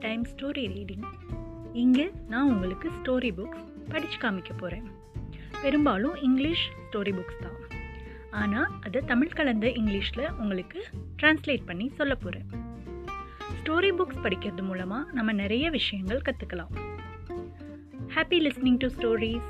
Time story reading இங்கே நான் உங்களுக்கு ஸ்டோரி புக்ஸ் படித்து காமிக்க போகிறேன் பெரும்பாலும் இங்கிலீஷ் ஸ்டோரி புக்ஸ் தான். ஆனால் அதை தமிழ் கலந்த இங்கிலீஷில் உங்களுக்கு ட்ரான்ஸ்லேட் பண்ணி சொல்ல போகிறேன் ஸ்டோரி புக்ஸ் படிக்கிறது மூலமாக நம்ம நிறைய விஷயங்கள் கற்றுக்கலாம் ஹாப்பி லிஸ்னிங் டு ஸ்டோரிஸ்